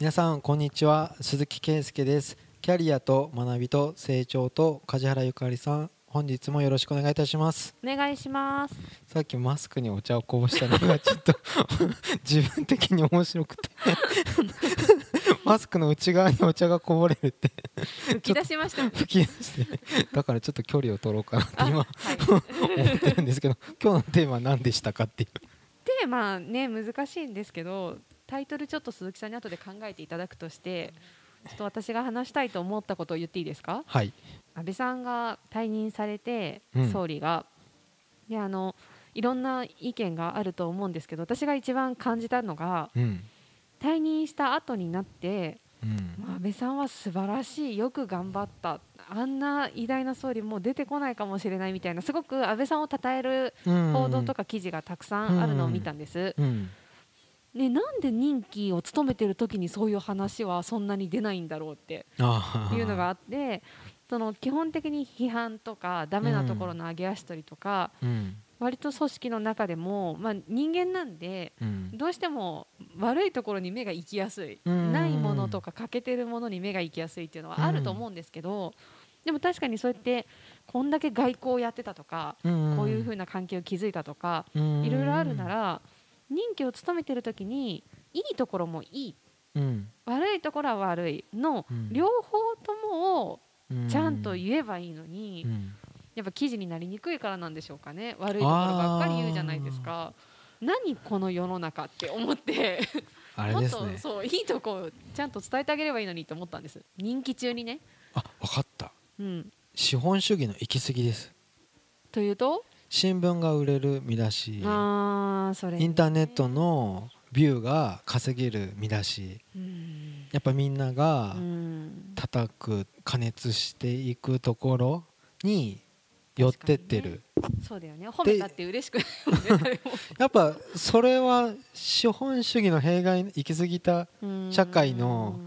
皆さんこんにちは。鈴木圭介です。キャリアと学びと成長と梶原ゆかりさん。本日もよろしくお願いいたします。お願いします。さっきマスクにお茶をこぼしたのが ちょっと 自分的に面白くて。マスクの内側にお茶がこぼれるって。吹き出しましたね。吹き出して。だからちょっと距離を取ろうかなって今はい、思ってるんですけど今日のテーマは何でしたかっていう。テーマね難しいんですけどタイトルちょっと鈴木さんに後で考えていただくとしてちょっと私が話したいと思ったことを言っていいですか？はい。安倍さんが退任されて、うん。総理が。であのいろんな意見があると思うんですけど私が一番感じたのがうん。退任した後になってうん。まあ安倍さんは素晴らしいよく頑張った。あんな偉大な総理もう出てこないかもしれないみたいなすごく安倍さんを称えるうん。報道とか記事がたくさんあるのを見たんです。うんね、なんで任期を務めてる時にそういう話はそんなに出ないんだろうっていうのがあってその基本的に批判とかダメなところの上げ足取りとか、うん。割と組織の中でも、まあ、人間なんでうん。どうしても悪いところに目が行きやすい、うんないものとか欠けてるものに目が行きやすいっていうのはあると思うんですけど、でも確かにそうやってこんだけ外交をやってたとか、うんこういうふうな関係を築いたとか、うん。いろいろあるなら任期を務めてる時にいいところもいい。うん。悪いところは悪い。のうん。両方ともをうん。ちゃんと言えばいいのにうん。やっぱ記事になりにくいからなんでしょうかね。悪いところばっかり言うじゃないですか。何この世の中って思って。あれもっとそういいとこをちゃんと伝えてあげればいいのにと思ったんです。任期中にね、あ分かった。うん、資本主義の行き過ぎです。というと新聞が売れる見出し。インターネットのビューが稼げる見出し。うん。やっぱみんながうん。叩く加熱していくところに寄ってってる、そうだよね。褒めたって嬉しく やっぱそれは資本主義の弊害に行き過ぎた社会の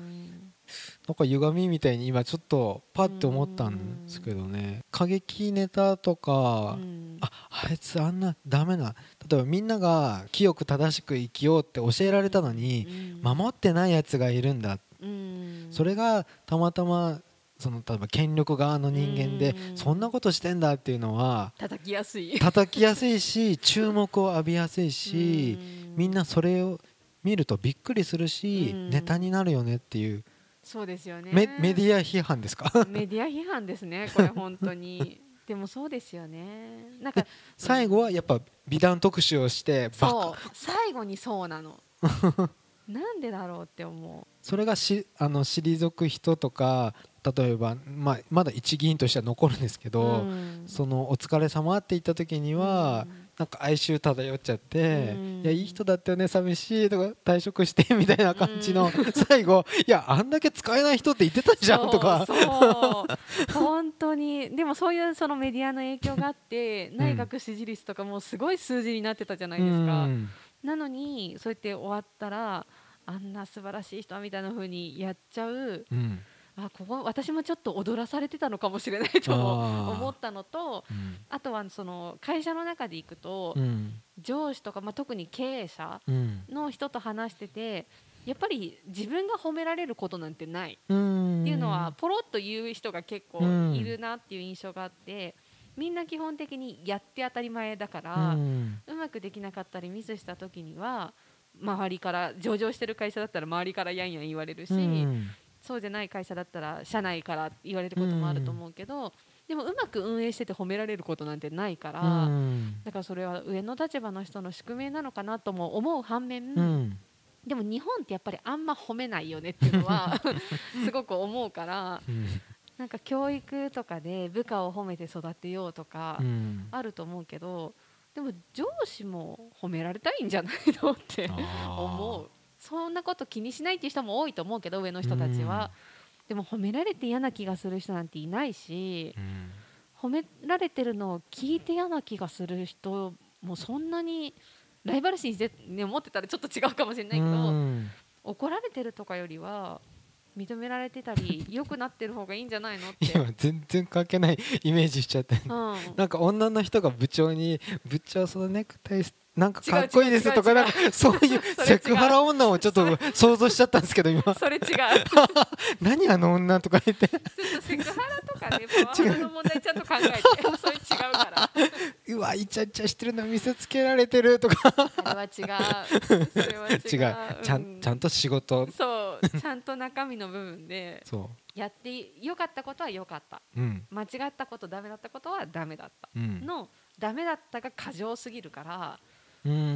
なんか歪みみたいに今ちょっとパッて思ったんですけどね。過激ネタとか、うん。ああいつあんなダメな例えばみんなが清く正しく生きようって教えられたのにうん。守ってないやつがいるんだ。うん。それがたまたまその例えば権力側の人間でうん。そんなことしてんだっていうのは叩きやすい。叩きやすいし注目を浴びやすいしうん。みんなそれを見るとびっくりするしうん。ネタになるよねっていうそうですよね。メメディア批判ですか？メディア批判ですねこれ本当に。でもそうですよね。なんか最後はやっぱ美談特集をしてそう最後にそうなの。なんでだろうって思それがしあの退く人とか例えば、まあ、まだ一議員としては残るんですけど、うん。そのお疲れ様って言った時には、なんか哀愁漂っちゃって、うん。いやいい人だったよね寂しいとか退職してみたいな感じの、最後いやあんだけ使えない人って言ってたじゃんとか。本当に。でもそういうそのメディアの影響があって内閣支持率とかもすごい数字になってたじゃないですか、うん。なのにそうやって終わったらあんな素晴らしい人みたいな風にやっちゃううんあここ私もちょっと踊らされてたのかもしれないと思ったのとうん。あとはその会社の中で行くと、うん。上司とか、まあ、特に経営者うん。の人と話しててやっぱり自分が褒められることなんてないうん。っていうのはポロッと言う人が結構うん。いるなっていう印象があってみんな基本的にやって当たり前だかうら、んうまくできなかったりミスした時には周りから上場してる会社だったら周りからやんやん言われるし、うんそうじゃない会社だったら社内から言われることもあると思うけど、でもうまく運営してて褒められることなんてないから、うん。だからそれは上の立場の人の宿命なのかなとも思う反面、うん。でも日本ってやっぱりあんま褒めないよねっていうのは すごく思うからうんなんか教育とかで部下を褒めて育てようとかうん。あると思うけどでも上司も褒められたいんじゃないのって思うそんなこと気にしないっていう人も多いと思うけど上の人たちは、でも褒められて嫌な気がする人なんていないしうん。褒められてるのを聞いて嫌な気がする人もそんなにライバル心して、ね、思ってたらちょっと違うかもしれないけど、うん。怒られてるとかよりは認められてたり良くなってる方がいいんじゃないのって。今全然関係ないイメージしちゃってうん。なんか女の人が部長に「部長そのネクタイなんかかっこいいです」とかなんかそういう セクハラ女をちょっと想像しちゃったんですけど今。それ違う。何あの女とか言って。ちょっとセクハラとかねパワの問題ちゃんと考えてそれ違うから。うわイチャイチャしてるの見せつけられてるとか。あれは違う。それは違う。違う。ちゃんちゃんと仕事。そうちゃんと中身の部分でそやって良かったことは良かった。ううん。間違ったことダメだったことはダメだった。うん。のダメだったが過剰すぎるからうん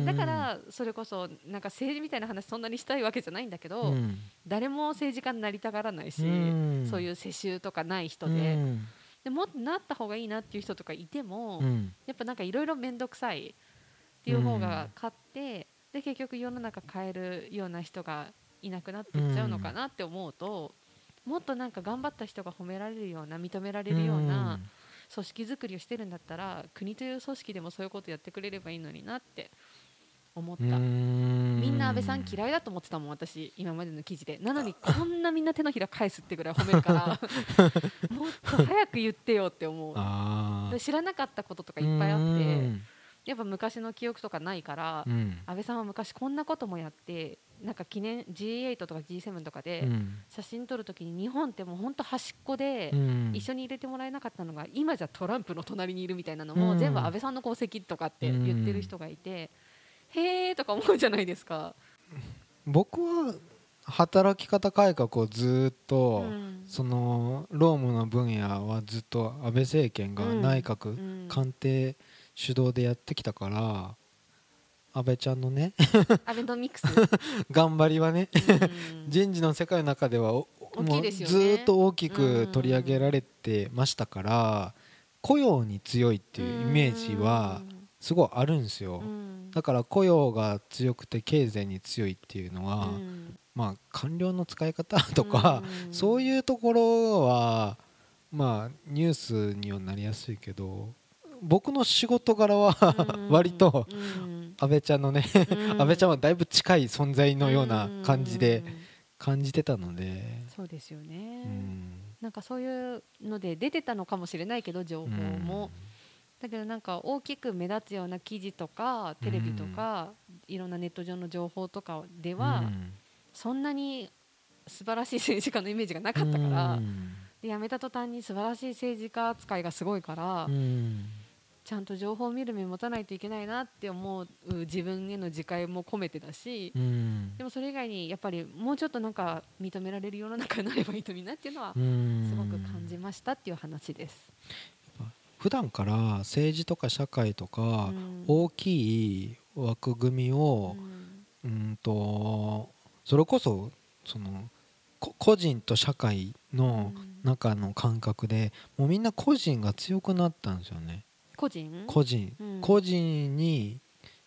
だからそれこそなんか政治みたいな話そんなにしたいわけじゃないんだけど、うん。誰も政治家になりたがらないし、うん。そういう世襲とかない人うで,、ん。でもっとなった方がいいなっていう人とかいても、うん。やっぱなんかいろいろ面倒くさいっていう方が勝って、で結局世の中変えるような人がいなくなっていっちゃうのかなって思うと、もっとなんか頑張った人が褒められるような認められるような組織づくりをしてるんだったら国という組織でもそういうことやってくれればいいのになって思った。みみんな安倍さん嫌いだと思ってたもん私今までの記事で。なのに こんなみんな手のひら返すってぐらい褒めるから もっと早く言ってよって思う。知らなかったこととかいっぱいあってやっぱ昔の記憶とかないからうん。安倍さんは昔こんなこともやってなんか記念 G8 とか G7 とかうでん。写真撮るときに日本ってもう本当端っこでうん。一緒に入れてもらえなかったのが今じゃトランプの隣にいるみたいなのもうん。全部安倍さんの功績とかって言ってる人がいてへーとか思うじゃないですか。僕は働き方改革をずっと、うん。その労務の分野はずっと安倍政権がうん。内閣、うん。官邸主導でやってきたから安倍ちゃんのねアベノミクス、頑張りはねうん。人事の世界の中ではお大きもいうですよね。ずっと大きく取り上げられてましたから雇用に強いっていうイメージはすごいあるんですよ。うん。だから雇用が強くて経済に強いっていうのは、うん。まあ官僚の使い方とか、うん。そういうところはまあニュースにはなりやすいけど僕の仕事柄はうん。割とうん。安倍ちゃんのねうん。安倍ちゃんはだいぶ近い存在のような感じでうん感じてたので、そうですよね、うん。なんかそういうので出てたのかもしれないけど情報も、だけどなんか大きく目立つような記事とかテレビとか、いろんなネット上の情報とかでうん。は、そんなに素晴らしい政治家のイメージがなかったから、うん。で辞めた途端に素晴らしい政治家扱いがすごいから、うんちゃんと情報を見る目持たないといけないなって思う自分への自戒も込めてだし、うん。でもそれ以外にやっぱりもうちょっとなんか認められる世の中になればいいのになっていうのはうん。すごく感じましたっていう話です。普段から政治とか社会とかうん。大きい枠組みをうん。うんとそれこそそのこ個人と社会の中の感覚でもうみんな個人が強くなったんですよね個人？個人、うん。個人に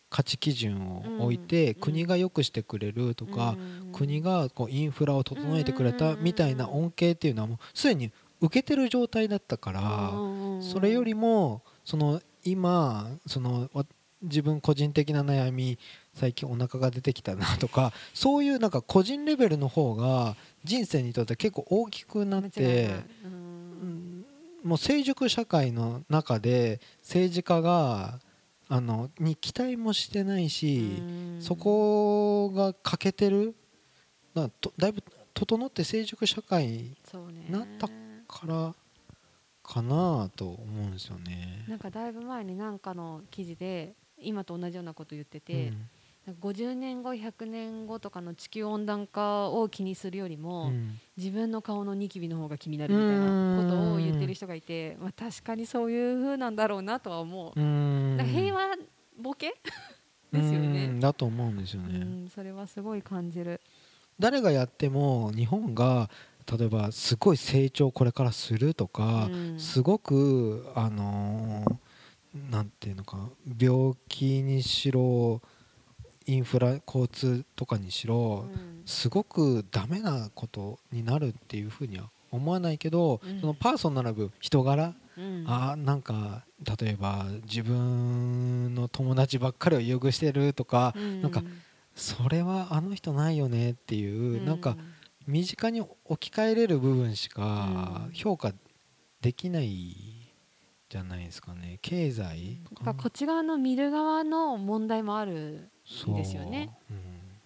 価値基準を置いて、うん。国が良くしてくれるとか、うん。国がこうインフラを整えてくれたうん。みたいな恩恵っていうのはもうすでに受けてる状態だったから、うん。それよりもその今そのわ自分個人的な悩み最近お腹が出てきたなとかそういうなんか個人レベルの方が人生にとって結構大きくなってもう成熟社会の中で政治家があのに期待もしてないし、うん。そこが欠けてるだとだいぶ整って成熟社会になったからかなと思うんですよね。なんかだいぶ前になんかの記事で今と同じようなこと言ってて、なん。か50年後100年後とかの地球温暖化を気にするよりも、うん。自分の顔のニキビの方が気になるみたいなことを言ってる人がいて、まあ、確かにそういう風なんだろうなとは思う、う平和ボケ？ですようねん。だと思うんですようね。ん。それはすごい感じる。誰がやっても日本が例えばすごい成長をこれからするとか、うん。すごくあのーなんていうのか病気にしろインフラ交通とかにしろ、うん。すごくダメなことになるっていうふうには思わないけど、うん。そのパーソナルな部人柄、うん。あーなんか例えば自分の友達ばっかりを優遇してるとか、うん。なんかそれはあの人ないよねっていう、なんか身近に置き換えれる部分しか評価できないじゃないですかね。経済。こっち側の見る側の問題もあるんですよね、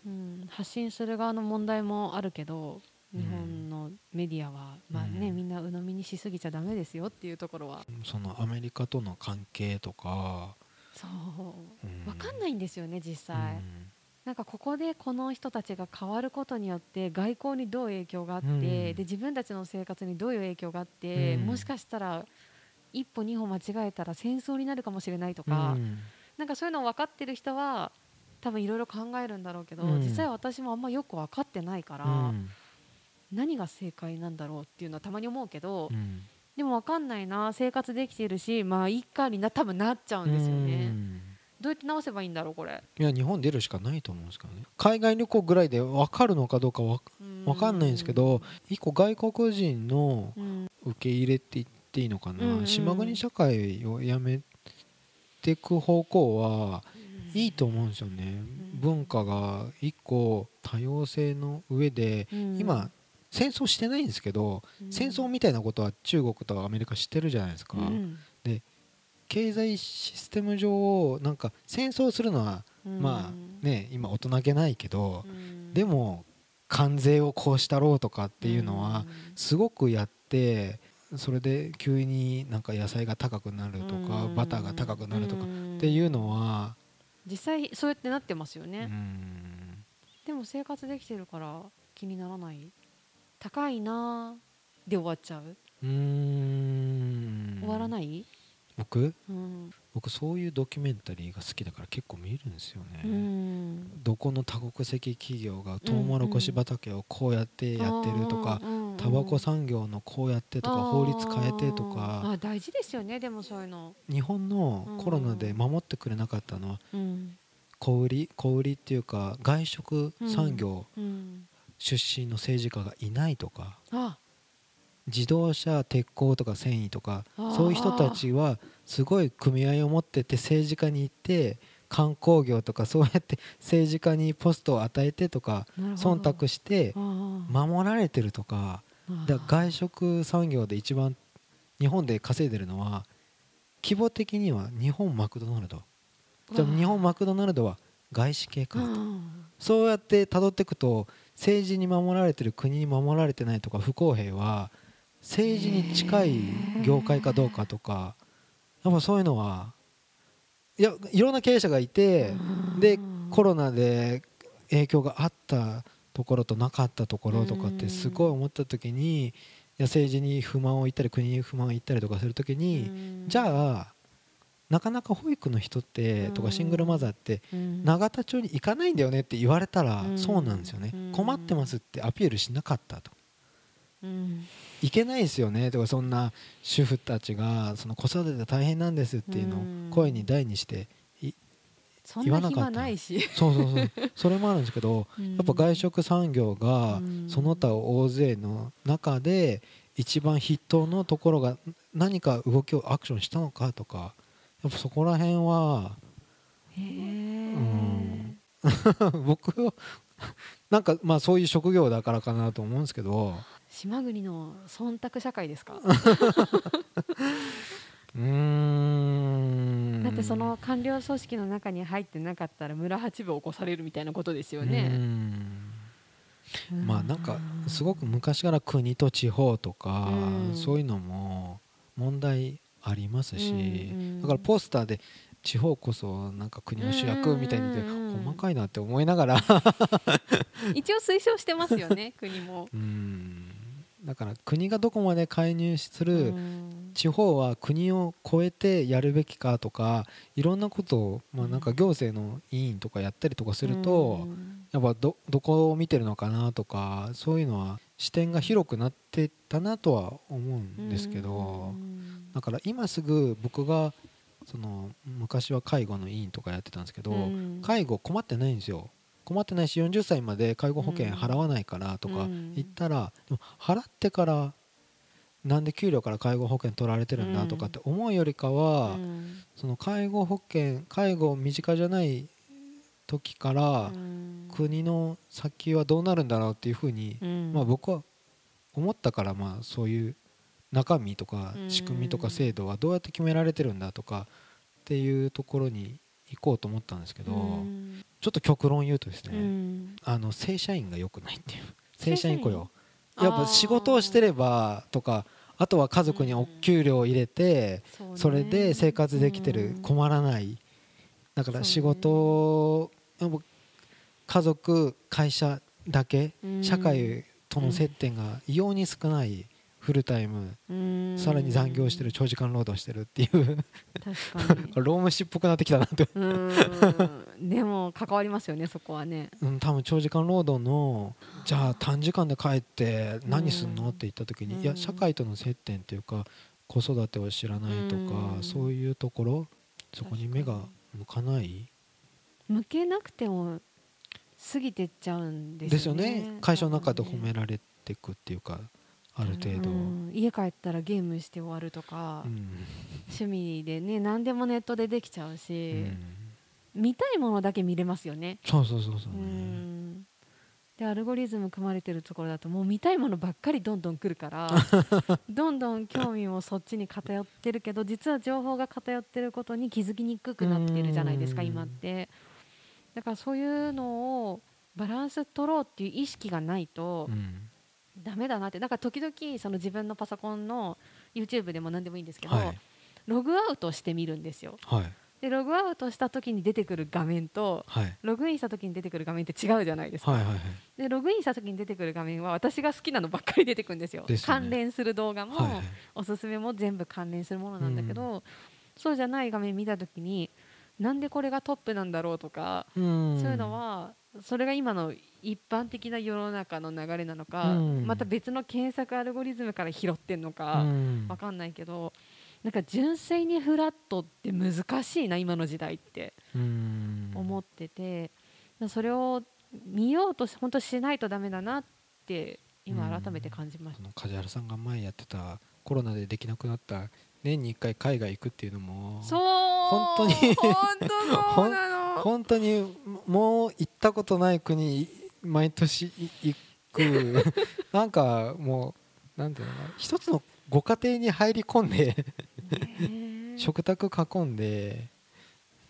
うん、うん、発信する側の問題もあるけど日本のメディアは、まあね、うん、みんな鵜呑みにしすぎちゃだめですよっていうところは。そのアメリカとの関係とか。そう、うん、分かんないんですよね実際、うん、なんかここでこの人たちが変わることによって外交にどう影響があって、うん、で自分たちの生活にどういう影響があって、もしかしたら一歩二歩間違えたら戦争になるかもしれないとか、なんかそういうのを分かってる人は多分いろいろ考えるんだろうけど、実際私もあんまよく分かってないから。何が正解なんだろうっていうのはたまに思うけど、うん、でも分かんないな生活できてるしまあいいかにな多分なっちゃうんですよね。どうやって直せばいいんだろうこれ。いや日本出るしかないと思うんですけどね。海外旅行ぐらいで分かるのかどうかわ分かんないんですけど一個外国人の受け入れって言っていいのかな、うんうん、島国社会をやめていく方向はいいと思うんですよね、うん、文化が一個多様性の上で、うん、今戦争してないんですけど、うん、戦争みたいなことは中国とアメリカ知ってるじゃないですか。うん、で経済システム上なんか戦争するのは、まあね今大人げないけど、でも関税をこうしたろうとかっていうのはすごくやってそれで急になんか野菜が高くなるとかバターが高くなるとかっていうのは実際そうやってなってますよね。でも生活できてるから気にならない？高いなで終わっちゃう？うん。終わらない？僕、うん、僕そういうドキュメンタリーが好きだから結構見るんですよね。どこの多国籍企業がトウモロコシ畑をこうやってやってるとかタバコ産業のこうやってとか法律変えてとか。あ大事ですよねでもそういうの。日本のコロナで守ってくれなかったのは、小売り小売りっていうか外食産業、出身の政治家がいないとか自動車鉄鋼とか繊維とかそういう人たちはすごい組合を持ってて政治家に行って観光業とかそうやって 政治家にポストを与えてとか忖度して守られてるとかだ外食産業で一番日本で稼いでるのは規模的には日本マクドナルド。じゃあ日本マクドナルドは外資系かと。そうやってたどっていくと政治に守られてる国に守られてないとか不公平は政治に近い業界かどうかとかやっぱそういうのはいやいろんな経営者がいてでコロナで影響があったところとなかったところとかってすごい思った時にいや政治に不満を言ったり国に不満を言ったりとかする時にじゃあなかなか保育の人ってとかシングルマザーって永田町に行かないんだよねって言われたらそうなんですよね。困ってますってアピールしなかったと。いけないですよね。とかそんな主婦たちがその子育て大変なんですっていうのを声に大にして言わなかった。そうそうそう。それもあるんですけどやっぱ外食産業がその他大勢の中で一番筆頭のところが何か動きをアクションしたのかとかやっぱそこら辺はへえ、うん、僕はなんかまあそういう職業だからかなと思うんですけど島国の忖度社会ですか？うん。だってその官僚組織の中に入ってなかったら村八部を起こされるみたいなことですよね。まあなんかすごく昔から国と地方とかそういうのも問題ありますし、だからポスターで地方こそなんか国の主役みたいにて細かいなって思いながら。一応推奨してますよね国も。うんだから国がどこまで介入する地方は国を超えてやるべきかとかいろんなことをまあなんか行政の委員とかやったりとかするとやっぱどどこを見てるのかなとかそういうのは視点が広くなってったなとは思うんですけど。だから今すぐ僕がその昔は介護の委員とかやってたんですけど、うん、介護困ってないんですよ困ってないし40歳まで介護保険払わないからとか言ったら、でも払ってからなんで給料から介護保険取られてるんだとかって思うよりかは、その介護保険介護身近じゃない時から国の先はどうなるんだろうっていうふうに、まあ、僕は思ったからまあそういう中身とか仕組みとか制度はどうやって決められてるんだとかっていうところに行こうと思ったんですけどちょっと極論言うとですねあの正社員が良くないっていう。正社員雇用やっぱ仕事をしてればとかあとは家族にお給料を入れてそれで生活できてる困らない。だから仕事家族会社だけ社会との接点が異様に少ないフルタイムさらに残業してる長時間労働してるっていう。確かに。労務士っぽくなってきたなとでも関わりますよねそこはね。うん多分長時間労働のじゃあ短時間で帰って何すんのって言った時にいや社会との接点っていうか子育てを知らないとかそういうところそこに目が向かない。向けなくても過ぎてっちゃうんですよね。ですよね。会社の中で褒められていくっていうかある程度、うん、家帰ったらゲームして終わるとか、うん、趣味でね何でもネットでできちゃうし、うん、見たいものだけ見れますよね。そうそうそうそう、ね、でアルゴリズム組まれてるところだともう見たいものばっかりどんどん来るから どんどん興味もそっちに偏ってるけど実は情報が偏ってることに気づきにくくなってるじゃないですか今って。だからそういうのをバランス取ろうっていう意識がないと、うんダメだなってだから時々その自分のパソコンの YouTube でも何でもいいんですけど、はい、ログアウトしてみるんですよ。はい、でログアウトした時に出てくる画面と、はい、ログインした時に出てくる画面って違うじゃないですか。はいはいはい、でログインした時に出てくる画面は私が好きなのばっかり出てくるんですよ。すね、関連する動画も、はいはい、おすすめも全部関連するものなんだけど、うん、そうじゃない画面見た時になんでこれがトップなんだろうとか、うん、そういうのはそれが今の一般的な世の中の流れなのか、うん、また別の検索アルゴリズムから拾ってんのか、うん、分かんないけどなんか純粋にフラットって難しいな今の時代って。思っててそれを見ようと本当しないとダメだなって今改めて感じました、梶原さんが前やってたコロナでできなくなった年に1回海外行くっていうのもそう本当に本当そうなの 本当にもう行ったことない国毎年行く。なんかもうなんていうの一つのご家庭に入り込んで食卓囲んで。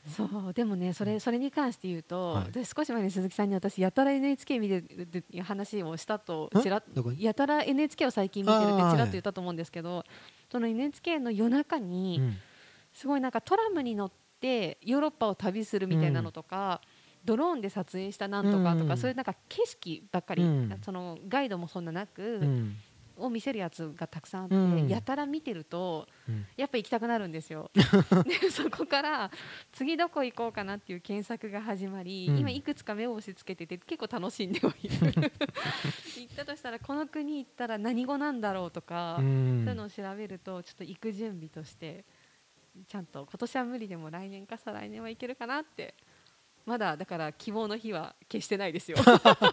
そうでもねそれそれに関して言うと、はい、少し前に鈴木さんに私やたら NHK 見てるっていう話をしたとちらやたら NHK を最近見てるってちらっと言ったと思うんですけど、その NHK の夜中に、すごいなんかトラムに乗ってヨーロッパを旅するみたいなのとか、ドローンで撮影したなんとかとか、そういうなんか景色ばっかり、そのガイドもそんななく、を見せるやつがたくさんあって、うん、やたら見てると、うん、やっぱ行きたくなるんですよ。でそこから次どこ行こうかなっていう検索が始まり、うん、今いくつか目を押し付けてて結構楽しんではいる。行ったとしたらこの国行ったら何語なんだろうとか、そういうのを調べるとちょっと行く準備としてちゃんと今年は無理でも来年か再来年はいけるかなって。まだだから希望の日は決してないですよ。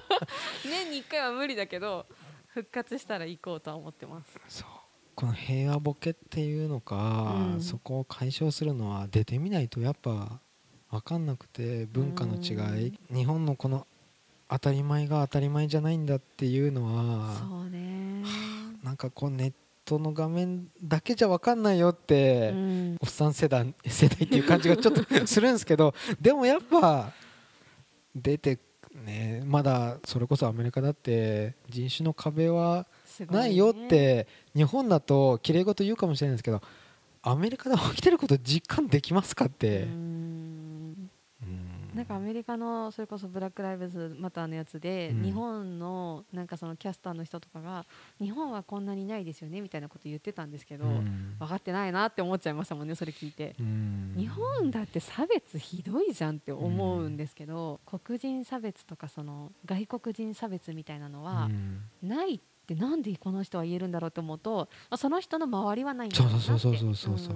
年に1回は無理だけど復活したら行こうとは思ってます。そう。この平和ボケっていうのか、うん、そこを解消するのは出てみないとやっぱ分かんなくて文化の違い、うん、日本のこの当たり前が当たり前じゃないんだっていうのはそうね。なんかこうネットの画面だけじゃ分かんないよって、うん、おっさん世代世代っていう感じがちょっとするんですけど でもやっぱ出てねまだそれこそアメリカだって人種の壁はないよって、日本だときれい事言うかもしれないですけどアメリカで起きてること実感できますかって。なんかアメリカのそれこそブラック・ライブズマターのやつで、うん、日本のなんかそのキャスターの人とかが日本はこんなにないですよねみたいなこと言ってたんですけど、うん、分かってないなって思っちゃいましたもんねそれ聞いて、うん、日本だって差別ひどいじゃんって思うんですけど、黒人差別とかその外国人差別みたいなのはないってなんでこの人は言えるんだろうと思うと、まあ、その人の周りはないんだろうなって。そうそうそうそうそう、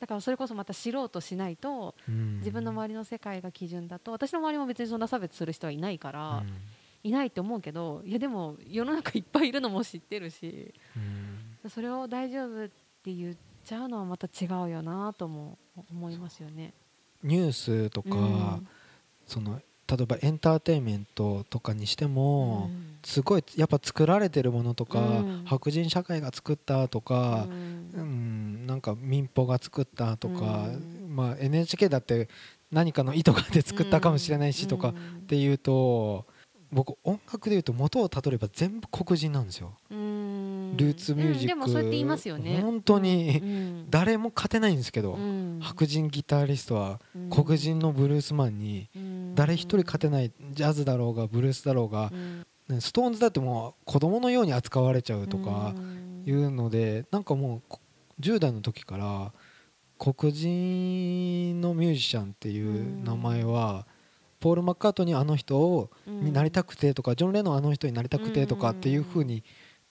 だからそれこそまた知ろうとしないと、うん、自分の周りの世界が基準だと私の周りも別にそんな差別する人はいないから、うん、いないと思うけどいやでも世の中いっぱいいるのも知ってるし、うん、それを大丈夫って言っちゃうのはまた違うよなとも思いますよね。ニュースとか、その例えばエンターテインメントとかにしても、うん。すごいやっぱ作られてるものとか、うん。白人社会が作ったとかう、ん。うんなんか民放が作ったとか、うん。まあ、NHK だって何かの意図があって作ったかもしれないしとかっうん。ていうと僕音楽でいうと元をたどれば全部黒人なんですよ。うん。ルーツミュージック、うんでもそうやって言いますよね。本当にうん。誰も勝てないんですけど、うん。白人ギタリストはうん。黒人のブルースマンにうん。誰一人勝てないジャズだろうがブルースだろうがストーンズだってもう子供のように扱われちゃうとかうん。いうのでなんかもうこ10代の時から黒人のミュージシャンっていう名前はポール・マッカートニーあの人をになりたくてとかジョン・レノンあの人になりたくてとかっていう風に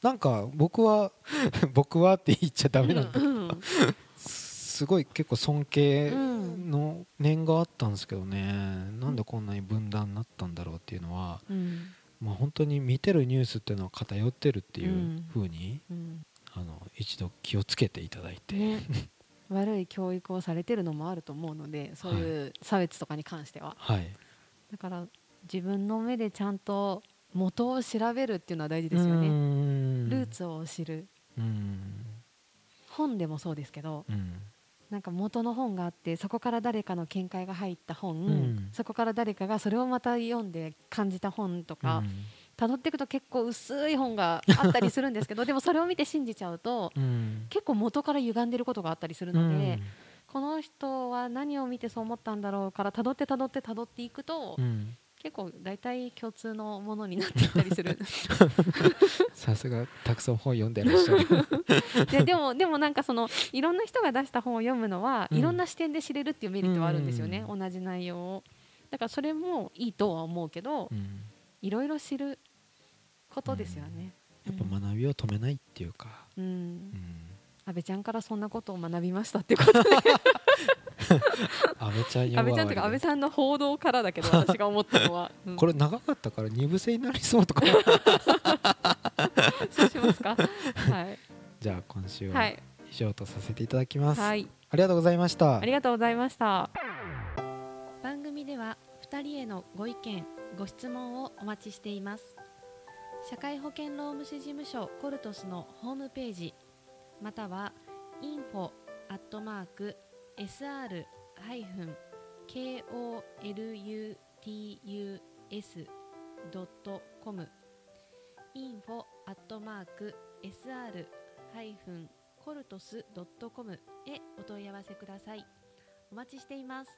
なんか僕は 僕はって言っちゃダメなんだ。けどうん。すごい結構尊敬の念があったんですけどね。なんでこんなに分断になったんだろうっていうのはうん。まあ本当に見てるニュースっていうのは偏ってるっていううん。風にうんあの一度気をつけていただいて、ね。悪い教育をされてるのもあると思うのでそういう差別とかに関しては。はい。だから自分の目でちゃんと元を調べるっていうのは大事ですよね。ん。ルーツを知る。うん。本でもそうですけどうん。なんか元の本があってそこから誰かの見解が入った本、うん。そこから誰かがそれをまた読んで感じた本とかうん辿っていくと結構薄い本があったりするんですけど でもそれを見て信じちゃうとうん。結構元から歪んでることがあったりするうので、ん。この人は何を見てそう思ったんだろうから辿って辿って辿っていくと、うん。結構大体共通のものになっていったりする。さすがたくさん本読んでらっしゃる。ででもでもなんかそのいろんな人が出した本を読むのは、うん。いろんな視点で知れるっていうメリットはあるんですよね、う同じ内容を。だからそれもいいとは思うけど、うん。いろいろ知ることですよね、やっぱ学びを止めないっていうか、うん。うん、安倍ちゃんからそんなことを学びましたっていうことで。安倍ちゃん 安倍ちゃんというか安倍さんの報道からだけど 私が思ったのは、うん。これ長かったから二部制になりそうとか。そうしますか。はい、じゃあ今週は、はい。以上とさせていただきます、はい、ありがとうございました。ありがとうございました。番組では2人へのご意見ご質問をお待ちしています社会保険労務士事務所コルトスのホームページまたは info アットマーク sr ハイフン koluts ドットコム info アットマーク sr ハイフンコルトスドットコムへお問い合わせください。お待ちしています。